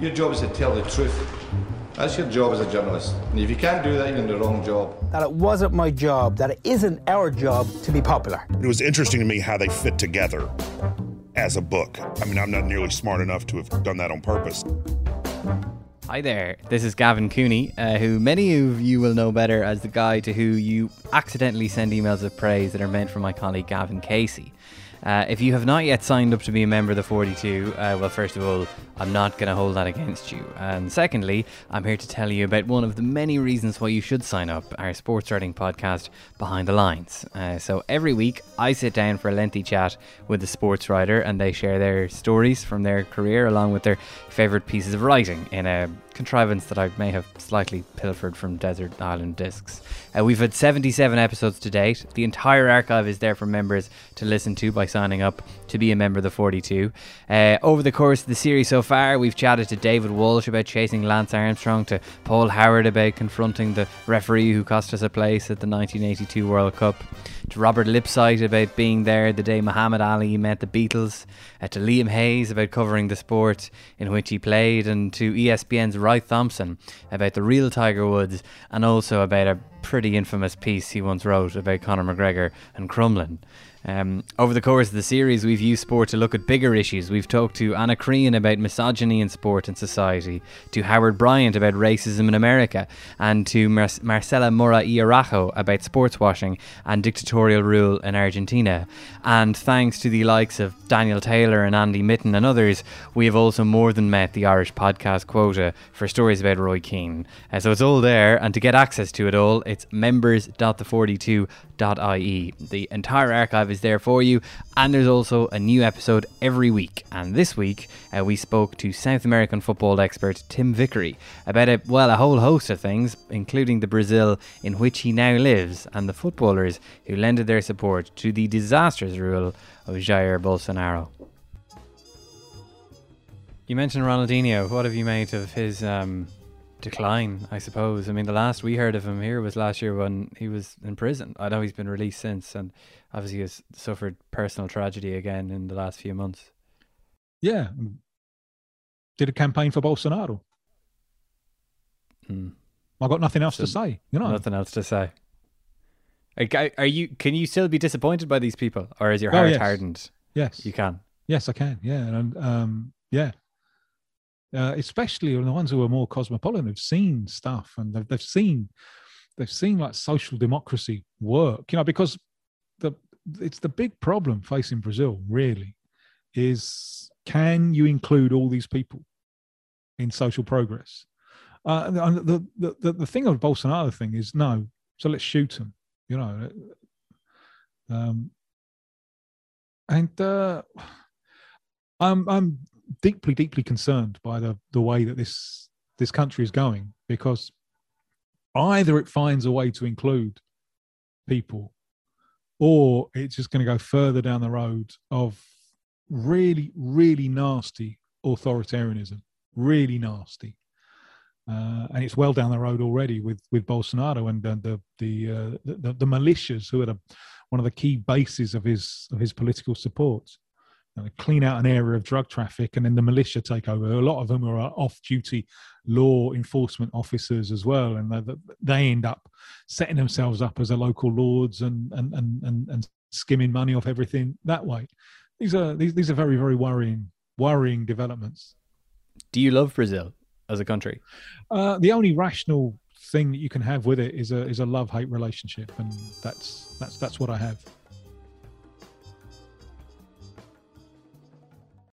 Your job is to tell the truth. That's your job as a journalist. And if you can't do that, you're in the wrong job. That it wasn't my job, that it isn't our job to be popular. It was interesting to me how they fit together as a book. I mean, I'm not nearly smart enough to have done that on purpose. Hi there, this is Gavin Cooney, uh, who many of you will know better as the guy to who you accidentally send emails of praise that are meant for my colleague Gavin Casey. Uh, if you have not yet signed up to be a member of the 42, uh, well, first of all, I'm not going to hold that against you. And secondly, I'm here to tell you about one of the many reasons why you should sign up our sports writing podcast, Behind the Lines. Uh, so every week, I sit down for a lengthy chat with a sports writer and they share their stories from their career along with their favourite pieces of writing in a contrivance that I may have slightly pilfered from Desert Island Discs. Uh, we've had 77 episodes to date. The entire archive is there for members to listen to by signing up to be a member of the 42. Uh, over the course of the series so far, we've chatted to David Walsh about chasing Lance Armstrong, to Paul Howard about confronting the referee who cost us a place at the 1982 World Cup, to Robert Lipsyte about being there the day Muhammad Ali met the Beatles, uh, to Liam Hayes about covering the sport in which he played, and to ESPN's Wright Thompson about the real Tiger Woods, and also about a pretty infamous piece he once wrote about Conor McGregor and Crumlin. Um, over the course of the series, we've used sport to look at bigger issues. We've talked to Anna Crean about misogyny in sport and society, to Howard Bryant about racism in America, and to Mar- Marcela Mora y Araujo about sports washing and dictatorial rule in Argentina. And thanks to the likes of Daniel Taylor and Andy Mitten and others, we have also more than met the Irish podcast quota for stories about Roy Keane. Uh, so it's all there, and to get access to it all, it's members.the42.ie. The entire archive is there for you, and there's also a new episode every week. And this week, uh, we spoke to South American football expert Tim Vickery about a, well, a whole host of things, including the Brazil in which he now lives and the footballers who lended their support to the disastrous rule of Jair Bolsonaro. You mentioned Ronaldinho. What have you made of his um, decline? I suppose. I mean, the last we heard of him here was last year when he was in prison. I know he's been released since, and obviously has suffered personal tragedy again in the last few months. Yeah, did a campaign for Bolsonaro. Hmm. I got nothing else So to say. You know, Nothing else to say. Are, are you? Can you still be disappointed by these people, or is your Oh, heart yes. hardened? yes, You can. yes, I can. Yeah, and um, yeah, uh, especially the ones who are more cosmopolitan who've seen stuff and they've, they've seen they've seen like social democracy work. You know, because the it's the big problem facing Brazil really is can you include all these people in social progress? Uh, the, the the the thing of Bolsonaro thing is no, so let's shoot them. You know, um, and uh, I'm I'm deeply deeply concerned by the the way that this this country is going because either it finds a way to include people or it's just going to go further down the road of really really nasty authoritarianism really nasty uh, and it's well down the road already with with Bolsonaro and, and the the, uh, the the militias who are the, one of the key bases of his of his political support. Know, clean out an area of drug traffic, and then the militia take over. A lot of them are off-duty law enforcement officers as well, and they, they end up setting themselves up as a local lords and and and and, and skimming money off everything that way. These are these, these are very very worrying worrying developments. Do you love Brazil as a country? Uh, the only rational thing that you can have with it is a is a love hate relationship, and that's that's that's what I have.